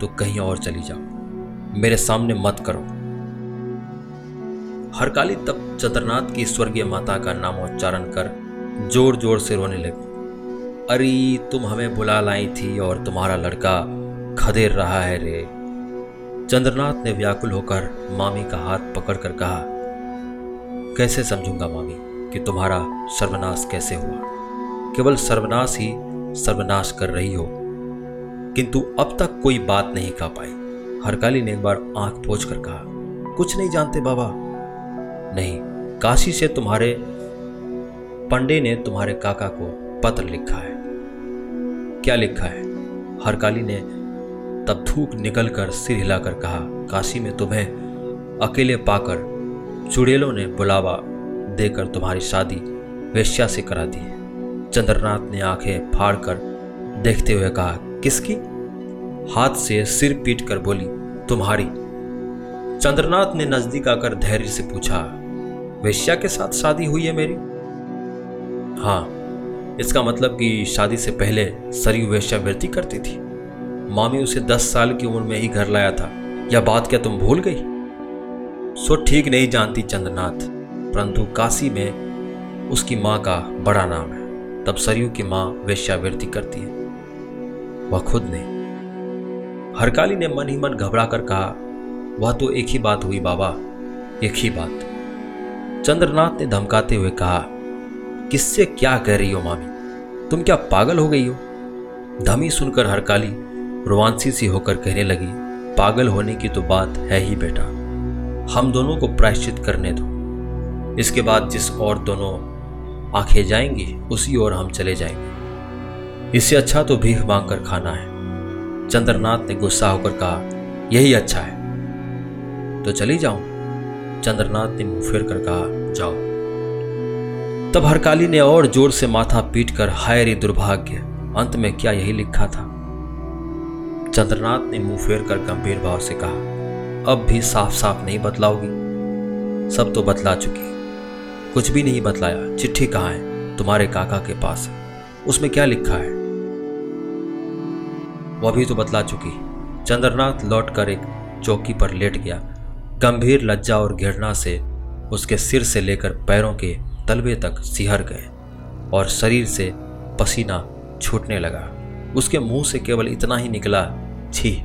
तो कहीं और चली जाओ। मेरे सामने मत करो। हरकाली तब चंद्रनाथ की स्वर्गीय माता का नामोच्चारण कर ज़ोर ज़ोर से रोने लगी। अरे, तुम हमें बुला लाई थी और तुम्हारा लड़का खदेर रहा है रे। चंद्रनाथ ने व्याकुल होकर मामी का हाथ पकड़कर कहा, कैसे समझूँगा मामी कि तुम्हारा सर्वनाश कैसे हुआ? केवल सर्वनाश ही सर्वनाश कर रही हो। किंतु अब तक कोई बात नहीं कह पाई। हरकाली ने एक बार आँख पोछ कर कहा, कुछ नहीं जानते बाबा? नहीं, काशी से तुम्हारे, पंडे ने तुम्हारे काका को पत्र लिखा है। क्या लिखा है? हरकाली ने तब थूक निकलकर सिर हिलाकर कहा, काशी में तुम्हें अकेले पाकर चुड़ैलों ने बुलावा देकर तुम्हारी शादी वेश्या से करा दी है। चंद्रनाथ ने आँखें फाड़कर देखते हुए कहा, किसकी? हाथ से सिर पीट कर बोली, तुम्हारी। चंद्रनाथ ने नज़दीक आकर धैर्य से पूछा, वेश्या के साथ शादी हुई है मेरी? हाँ इसका मतलब कि शादी से पहले सरयू वेश्यावृत्ति करती थी। मामी उसे दस साल की उम्र में ही घर लाया था। यह बात क्या तुम भूल गई? सो ठीक नहीं जानती चंद्रनाथ, परंतु काशी में उसकी माँ का बड़ा नाम है। तब सरयू की माँ वेश्यावृत्ति करती है। वह खुद नहीं हरकाली ने मन ही मन घबरा कर कहा, वह तो एक ही बात हुई बाबा, एक ही बात। चंद्रनाथ ने धमकाते हुए कहा, किससे क्या कह रही हो मामी? तुम क्या पागल हो गई हो? धमी सुनकर हरकाली रोमांसी सी होकर कहने लगी, पागल होने की तो बात है ही बेटा, हम दोनों को प्रायश्चित करने दो। इसके बाद जिस और दोनों आँखें जाएँगी, उसी ओर हम चले जाएँगे। इससे अच्छा तो भीख मांग कर खाना है। चंद्रनाथ ने गुस्सा होकर कहा, यही अच्छा है। तो चली जाऊँ? चंद्रनाथ ने मुँह फेर कर कहा, जाओ। तब हरकाली ने और ज़ोर से माथा पीट कर हाय रे दुर्भाग्य, अंत में क्या यही लिखा था? चंद्रनाथ ने मुँह फेर कर गंभीर भाव से कहा, अब भी साफ़ साफ़ नहीं बतलाओगी। सब तो बतला चुकी कुछ भी नहीं बतलाया, चिट्ठी कहाँ है? तुम्हारे काका के पास उसमें क्या लिखा है? वह भी तो बतला चुकी। चंद्रनाथ लौटकर एक चौकी पर लेट गया। गंभीर लज्जा और घृणा से उसके सिर से लेकर पैरों के तलबे तक सिहर गए और शरीर से पसीना छूटने लगा। उसके मुँह से केवल इतना ही निकला, छी।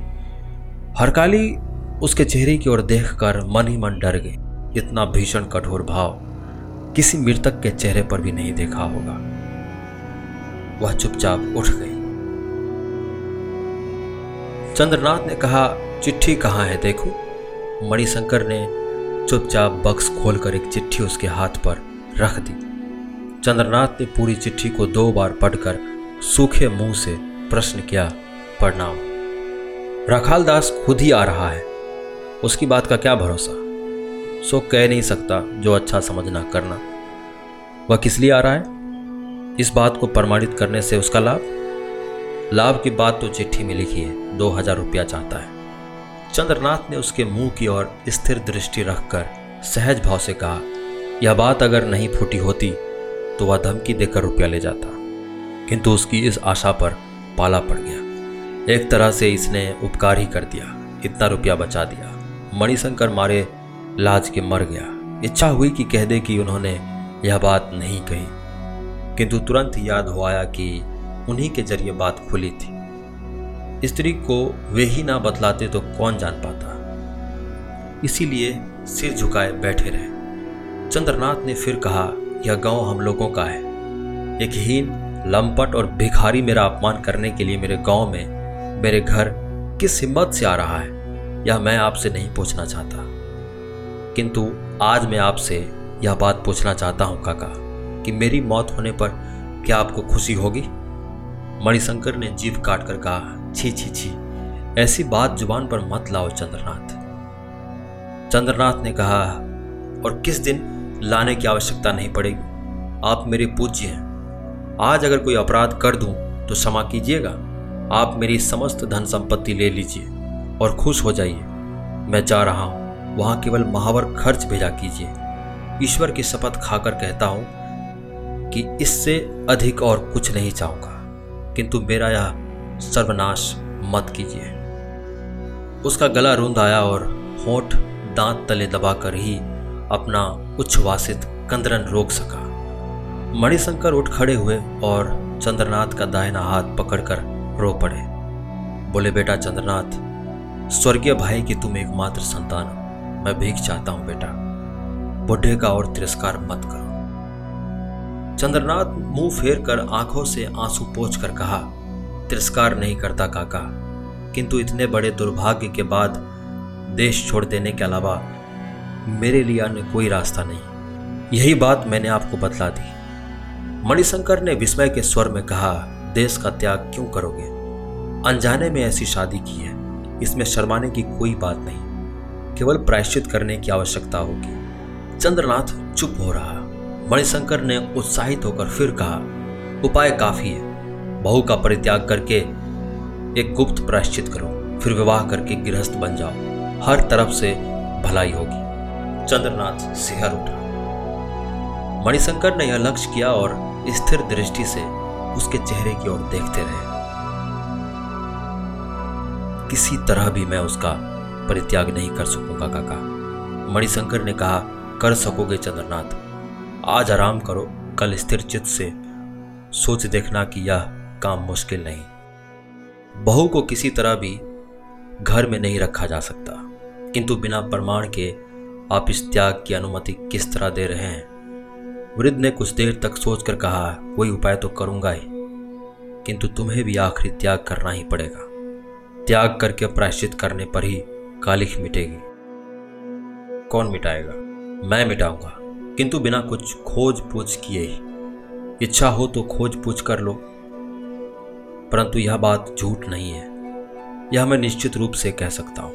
हरकाली उसके चेहरे की ओर देखकर मन ही मन डर गई इतना भीषण कठोर भाव किसी मृतक के चेहरे पर भी नहीं देखा होगा। वह चुपचाप उठ गई। चंद्रनाथ ने कहा, चिट्ठी कहाँ है देखो? मणिशंकर ने चुपचाप बक्स खोलकर एक चिट्ठी उसके हाथ पर रख दी। चंद्रनाथ ने पूरी चिट्ठी को दो बार पढ़कर सूखे मुँह से प्रश्न किया, प्रणाम। रखाल दास खुद ही आ रहा है। उसकी बात का क्या भरोसा? सो कह नहीं सकता जो अच्छा समझना, करना। वह किस लिए आ रहा है? इस बात को प्रमाणित करने से उसका लाभ? लाभ की बात तो चिट्ठी में लिखी है, दो हज़ार रुपया चाहता है। चंद्रनाथ ने उसके मुँह की ओर स्थिर दृष्टि रखकर सहज भाव से कहा, यह बात अगर नहीं फूटी होती तो वह धमकी देकर रुपया ले जाता। किंतु उसकी इस आशा पर पाला पड़ गया। एक तरह से इसने उपकार ही कर दिया, इतना रुपया बचा दिया। मणिशंकर मारे लाज के मर गया। इच्छा हुई कि कह दे कि उन्होंने यह बात नहीं कही। किंतु तुरंत याद हो आया कि उन्हीं के ज़रिए बात खुली थी। स्त्री को वे ही ना बतलाते तो कौन जान पाता। इसीलिए सिर झुकाए बैठे रहे। चंद्रनाथ ने फिर कहा, यह गाँव हम लोगों का है। एक हीन, लंपट और भिखारी मेरा अपमान करने के लिए मेरे गाँव में, मेरे घर किस हिम्मत से आ रहा है, यह मैं आपसे नहीं पूछना चाहता। किंतु आज मैं आपसे यह बात पूछना चाहता हूँ, काका, कि मेरी मौत होने पर क्या आपको खुशी होगी? मणिशंकर ने जीव काट कर कहा, छी छी छी, ऐसी बात ज़ुबान पर मत लाओ, चंद्रनाथ। चंद्रनाथ ने कहा, और किस दिन लाने की आवश्यकता नहीं पड़ेगी? आप मेरे पूज्य हैं। आज अगर कोई अपराध कर दूँ तो क्षमा कीजिएगा। आप मेरी समस्त धन संपत्ति ले लीजिए और खुश हो जाइए। मैं जा रहा हूँ। वहाँ केवल महावर खर्च भेजा कीजिए। ईश्वर की शपथ खाकर कहता हूँ कि इससे अधिक और कुछ नहीं चाहूँगा। किंतु मेरा यह सर्वनाश मत कीजिए। उसका गला रूंद आया और होठ दांत तले दबाकर ही अपना उच्छ्वासित कंदरन रोक सका। मणिशंकर उठ खड़े हुए और चंद्रनाथ का दाहिना हाथ पकड़कर रो पड़े। बोले, बेटा चंद्रनाथ, स्वर्गीय भाई की तुम एकमात्र संतान हो। मैं भीख चाहता हूँ, बेटा। बुढ़े का और तिरस्कार मत करो। चंद्रनाथ मुँह फेर कर आँखों से आँसू पोछ कर कहा, तिरस्कार नहीं करता काका, किंतु इतने बड़े दुर्भाग्य के बाद देश छोड़ देने के अलावा मेरे लिए अन्य कोई रास्ता नहीं। यही बात मैंने आपको बतला दी। मणिशंकर ने विस्मय के स्वर में कहा, देश का त्याग क्यों करोगे? अनजाने में ऐसी शादी की है, इसमें शर्माने की कोई बात नहीं। केवल प्रायश्चित करने की आवश्यकता होगी। चंद्रनाथ चुप हो रहा। मणिशंकर ने उत्साहित होकर फिर कहा, उपाय काफ़ी है। बहू का परित्याग करके एक गुप्त प्रायश्चित करो। फिर विवाह करके गृहस्थ बन जाओ। हर तरफ़ से भलाई होगी। चंद्रनाथ सिहर उठा। मणिशंकर ने यह लक्ष्य किया और स्थिर दृष्टि से उसके चेहरे की ओर देखते रहे। किसी तरह भी मैं उसका परित्याग नहीं कर सकूँगा, काका। मणिशंकर ने कहा, कर सकोगे चंद्रनाथ। आज आराम करो, कल स्थिर चित्त से सोच देखना कि यह काम मुश्किल नहीं। बहू को किसी तरह भी घर में नहीं रखा जा सकता। किंतु बिना प्रमाण के आप इस त्याग की अनुमति किस तरह दे रहे हैं? वृद्ध ने कुछ देर तक सोचकर कहा, कोई उपाय तो करूँगा ही, किंतु तुम्हें भी आखिरी त्याग करना ही पड़ेगा। त्याग करके प्रायश्चित करने पर ही कालिख मिटेगी। कौन मिटाएगा? मैं मिटाऊँगा। किंतु बिना कुछ खोज पूछ किए ही। इच्छा हो तो खोज पूछ कर लो। परंतु यह बात झूठ नहीं है। यह मैं निश्चित रूप से कह सकता हूँ।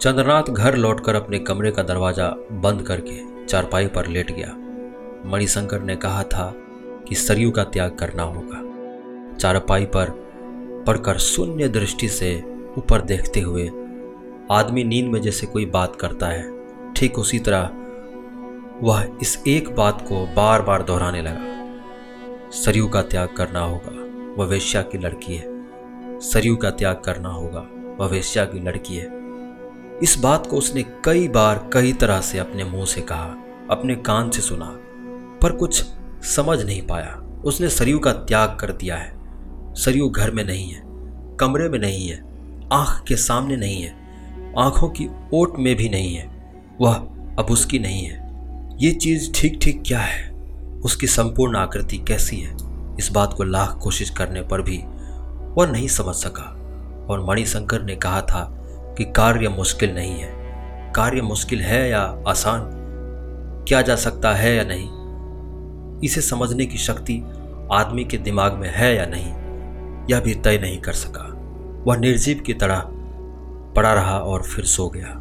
चंद्रनाथ घर लौटकर अपने कमरे का दरवाज़ा बंद करके चारपाई पर लेट गया। मणिशंकर ने कहा था कि सरयू का त्याग करना होगा। चारपाई पर पड़कर शून्य दृष्टि से ऊपर देखते हुए, आदमी नींद में जैसे कोई बात करता है, ठीक उसी तरह वह इस एक बात को बार बार दोहराने लगा। सरयू का त्याग करना होगा वह वेश्या की लड़की है। सरयू का त्याग करना होगा वह वेश्या की लड़की है। इस बात को उसने कई बार कई तरह से अपने मुँह से कहा, अपने कान से सुना, पर कुछ समझ नहीं पाया। उसने सरयू का त्याग कर दिया है। सरयू घर में नहीं है, कमरे में नहीं है, आँख के सामने नहीं है, आँखों की ओट में भी नहीं है, वह अब उसकी नहीं है। ये चीज़ ठीक ठीक क्या है? उसकी संपूर्ण आकृति कैसी है? इस बात को लाख कोशिश करने पर भी वह नहीं समझ सका। और मणिशंकर ने कहा था कि कार्य मुश्किल नहीं है। कार्य मुश्किल है या आसान? किया जा सकता है या नहीं? इसे समझने की शक्ति आदमी के दिमाग में है या नहीं? यह भी तय नहीं कर सका। वह निर्जीव की तरह पड़ा रहा और फिर सो गया।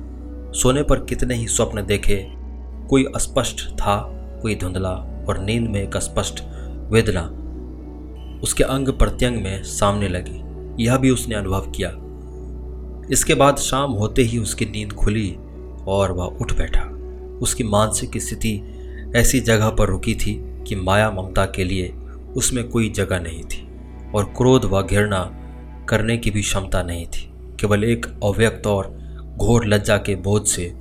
सोने पर कितने ही स्वप्न देखे, कोई अस्पष्ट था, कोई धुंधला और नींद में एक स्पष्ट वेदना उसके अंग प्रत्यंग में सामने लगी। यह भी उसने अनुभव किया। इसके बाद शाम होते ही उसकी नींद खुली और वह उठ बैठा। उसकी मानसिक स्थिति ऐसी जगह पर रुकी थी कि माया ममता के लिए उसमें कोई जगह नहीं थी। और क्रोध व घृणा करने की भी क्षमता नहीं थी। केवल एक अव्यक्त और घोर लज्जा के बोझ से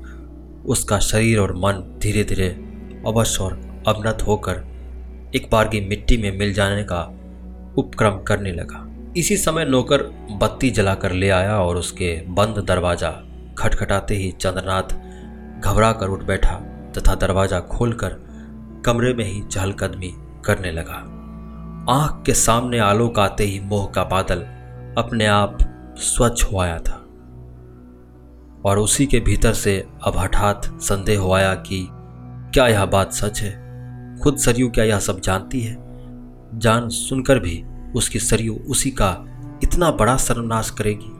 उसका शरीर और मन धीरे धीरे अवश्य और अवनत होकर एक बार की मिट्टी में मिल जाने का उपक्रम करने लगा। इसी समय नौकर बत्ती जलाकर ले आया और उसके बंद दरवाज़ा खटखटाते ही चंद्रनाथ घबरा कर उठ बैठा तथा दरवाज़ा खोलकर कमरे में ही चहलकदमी करने लगा। आँख के सामने आलोक आते ही मोह का बादल अपने आप स्वच्छ हो आया था। और उसी के भीतर से अब हठात संदेह हो आया कि क्या यह बात सच है? खुद सरयू क्या यह सब जानती है? जान सुनकर भी उसकी सरयू उसी का इतना बड़ा सर्वनाश करेगी।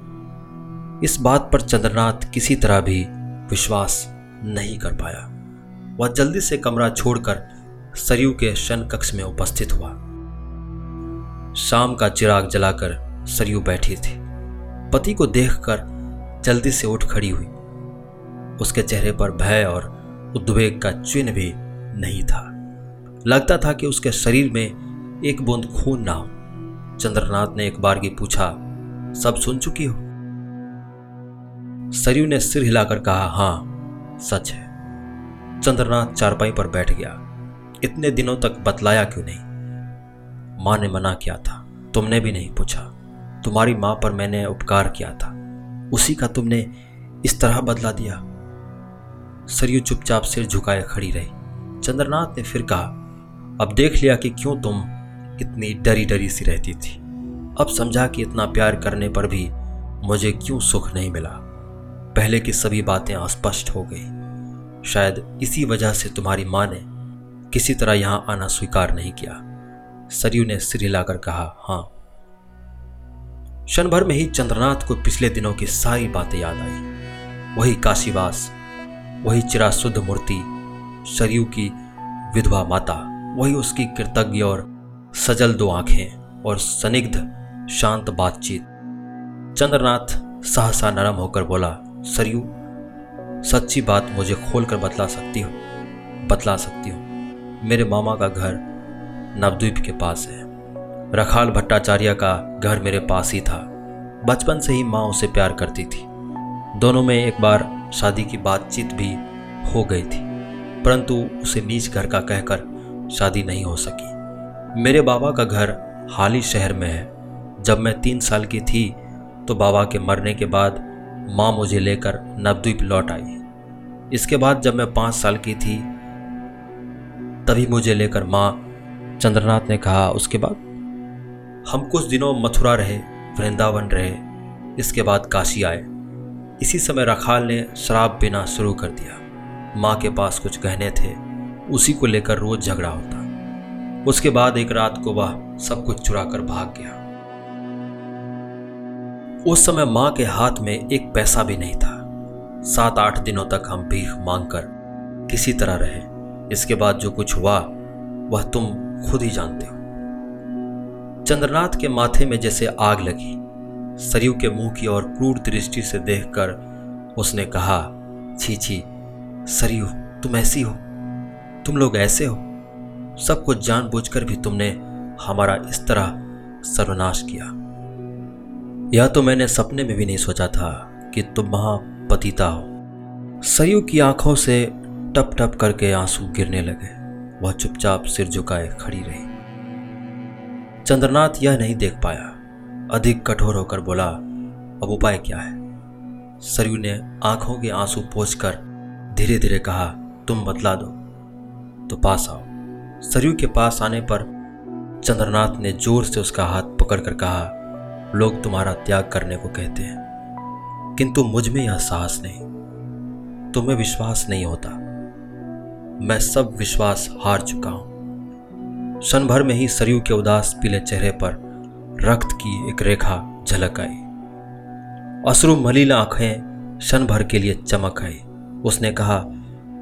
इस बात पर चंद्रनाथ किसी तरह भी विश्वास नहीं कर पाया। वह जल्दी से कमरा छोड़कर सरयू के शन कक्ष में उपस्थित हुआ। शाम का चिराग जलाकर सरयू बैठी थी। पति को देखकर जल्दी से उठ खड़ी हुई। उसके चेहरे पर भय और उद्वेग का चिन्ह भी नहीं था। लगता था कि उसके शरीर में एक बूंद खून ना हो। चंद्रनाथ ने एक बार की पूछा, सब सुन चुकी हो? सरयू ने सिर हिलाकर कहा, हाँ, सच है। चंद्रनाथ चारपाई पर बैठ गया। इतने दिनों तक बतलाया क्यों नहीं? माँ ने मना किया था। तुमने भी नहीं पूछा। तुम्हारी माँ पर मैंने उपकार किया था। उसी का तुमने इस तरह बदला दिया। सरयू चुपचाप सिर झुकाए खड़ी रही। चंद्रनाथ ने फिर कहा, अब देख लिया कि क्यों तुम इतनी डरी डरी सी रहती थी। अब समझा कि इतना प्यार करने पर भी मुझे क्यों सुख नहीं मिला। पहले की सभी बातें अस्पष्ट हो गई। शायद इसी वजह से तुम्हारी माँ ने किसी तरह यहाँ आना स्वीकार नहीं किया। सरयू ने सिर हिलाकर कहा, हाँ। क्षण भर में ही चंद्रनाथ को पिछले दिनों की सारी बातें याद आई। वही काशीवास, वही चिराशुद्ध मूर्ति, सरयू की विधवा माता, वही उसकी कृतज्ञ और सजल दो आँखें और सनिग्ध शांत बातचीत। चंद्रनाथ सहसा नरम होकर बोला, सरयू, सच्ची बात मुझे खोलकर बतला सकती हो, बतला सकती हो। मेरे मामा का घर नवद्वीप के पास है। रखाल भट्टाचार्य का घर मेरे पास ही था। बचपन से ही माँ उसे प्यार करती थी। दोनों में एक बार शादी की बातचीत भी हो गई थी, परंतु उसे नीच घर का कहकर शादी नहीं हो सकी। मेरे बाबा का घर हाल ही शहर में है। जब मैं तीन साल की थी तो बाबा के मरने के बाद माँ मुझे लेकर नवद्वीप लौट आई। इसके बाद जब मैं पाँच साल की थी, तभी मुझे लेकर माँ चंद्रनाथ ने कहा, उसके बाद? हम कुछ दिनों मथुरा रहे, वृंदावन रहे, इसके बाद काशी आए। इसी समय रखाल ने शराब पीना शुरू कर दिया। माँ के पास कुछ गहने थे, उसी को लेकर रोज झगड़ा होता। उसके बाद एक रात को वह सब कुछ चुरा कर भाग गया। उस समय माँ के हाथ में एक पैसा भी नहीं था। सात आठ दिनों तक हम भीख मांगकर किसी तरह रहे। इसके बाद जो कुछ हुआ, वह तुम खुद ही जानते हो। चंद्रनाथ के माथे में जैसे आग लगी, सरयू के मुँह की ओर क्रूर दृष्टि से देखकर उसने कहा, छी छी, सरयू, तुम ऐसी हो। तुम लोग ऐसे हो। सब कुछ जानबूझकर भी तुमने हमारा इस तरह सर्वनाश किया। यह तो मैंने सपने में भी नहीं सोचा था कि तुम वहाँ पतिता हो। सरयू की आँखों से टप टप करके आँसू गिरने लगे। वह चुपचाप सिर झुकाए खड़ी रही। चंद्रनाथ यह नहीं देख पाया। अधिक कठोर होकर बोला, अब उपाय क्या है? सरयू ने आँखों के आँसू पोछकर धीरे धीरे कहा, तुम बतला दो तो पास आओ। सरयू के पास आने पर चंद्रनाथ ने ज़ोर से उसका हाथ पकड़कर कहा, लोग तुम्हारा त्याग करने को कहते हैं, किंतु मुझमें यह साहस नहीं। तुम्हें विश्वास नहीं होता। मैं सब विश्वास हार चुका हूँ। क्षण भर में ही सरयू के उदास पीले चेहरे पर रक्त की एक रेखा झलक आई। अश्रु मलिन आँखें क्षण भर के लिए चमक आई। उसने कहा,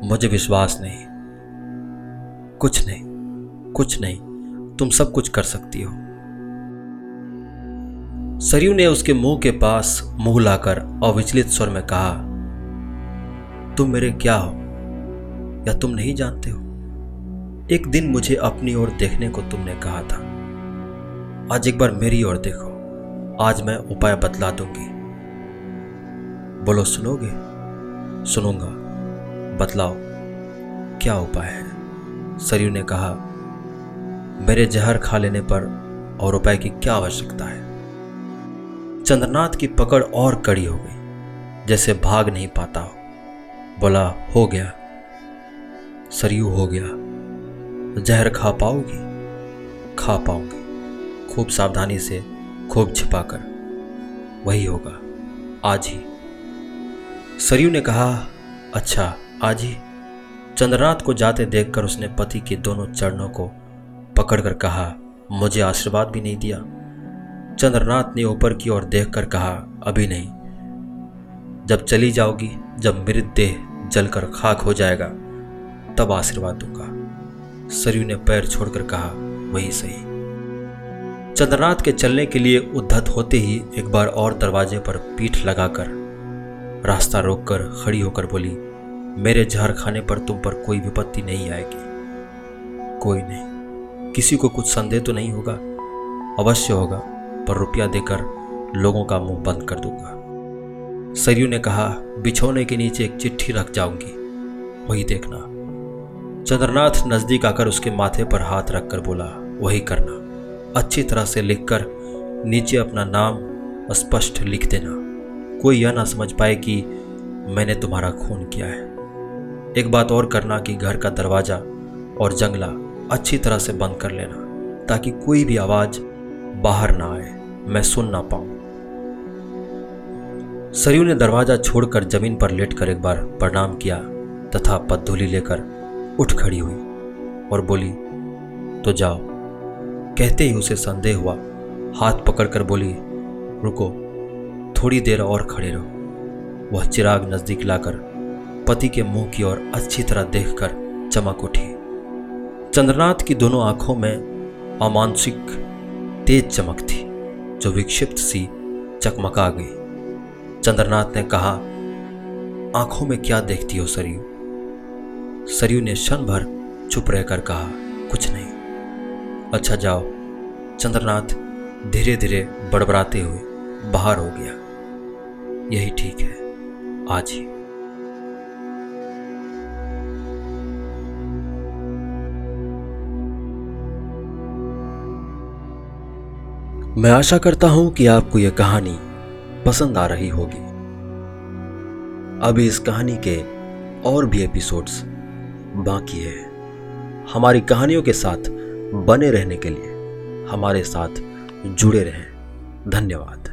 मुझे विश्वास नहीं। कुछ नहीं कुछ नहीं। तुम सब कुछ कर सकती हो। सरयू ने उसके मुँह के पास मुँह लाकर अविचलित स्वर में कहा, तुम मेरे क्या हो? या तुम नहीं जानते हो? एक दिन मुझे अपनी ओर देखने को तुमने कहा था। आज एक बार मेरी ओर देखो। आज मैं उपाय बतला दूँगी। बोलो, सुनोगे? सुनूँगा। बतलाओ, क्या उपाय है? सरयू ने कहा, मेरे जहर खा लेने पर और उपाय की क्या आवश्यकता है? चंद्रनाथ की पकड़ और कड़ी हो गई, जैसे भाग नहीं पाता हो। बोला, हो गया। सरयू हो गया। जहर खा पाओगी? खा पाऊँगी खूब सावधानी से खूब छिपाकर। वही होगा। आज ही। सरयू ने कहा अच्छा आज ही। चंद्रनाथ को जाते देखकर उसने पति के दोनों चरणों को पकड़कर कहा, मुझे आशीर्वाद भी नहीं दिया। चंद्रनाथ ने ऊपर की ओर देखकर कहा, अभी नहीं। जब चली जाओगी, जब मृत देह जलकर खाक हो जाएगा तब आशीर्वाद दूँगा सरयू ने पैर छोड़कर कहा, वही सही। चंद्रनाथ के चलने के लिए उद्धत होते ही एक बार और दरवाजे पर पीठ लगाकर रास्ता रोककर खड़ी होकर बोली, मेरे जहर खाने पर तुम पर कोई विपत्ति नहीं आएगी। कोई नहीं। किसी को कुछ संदेह तो नहीं होगा। अवश्य होगा, पर रुपया देकर लोगों का मुँह बंद कर दूँगा। सरयू ने कहा, बिछौने के नीचे एक चिट्ठी रख जाऊँगी। वही देखना। चंद्रनाथ नज़दीक आकर उसके माथे पर हाथ रखकर बोला, वही करना। अच्छी तरह से लिखकर नीचे अपना नाम स्पष्ट लिख देना। कोई यह ना समझ पाए कि मैंने तुम्हारा खून किया है। एक बात और करना कि घर का दरवाज़ा और जंगला अच्छी तरह से बंद कर लेना, ताकि कोई भी आवाज़ बाहर ना आए। मैं सुन ना पाऊँ। सरयू ने दरवाज़ा छोड़कर ज़मीन पर लेटकर एक बार प्रणाम किया तथा पद्धुली लेकर उठ खड़ी हुई और बोली तो जाओ। कहते ही उसे संदेह हुआ। हाथ पकड़कर बोली, रुको, थोड़ी देर और खड़े रहो। वह चिराग नज़दीक लाकर पति के मुँह की ओर अच्छी तरह देखकर चमक उठी। चंद्रनाथ की दोनों आँखों में अमानसिक तेज चमक थी, जो विक्षिप्त सी चकमका गई। चंद्रनाथ ने कहा, आँखों में क्या देखती हो, सरयू? सरयू ने क्षण भर चुप रहकर कहा, कुछ नहीं। अच्छा जाओ। चंद्रनाथ धीरे धीरे बड़बड़ाते हुए बाहर हो गया। यही ठीक है। आज ही। मैं आशा करता हूँ कि आपको यह कहानी पसंद आ रही होगी। अभी इस कहानी के और भी एपिसोड्स बाकी है। हमारी कहानियों के साथ बने रहने के लिए हमारे साथ जुड़े रहें। धन्यवाद।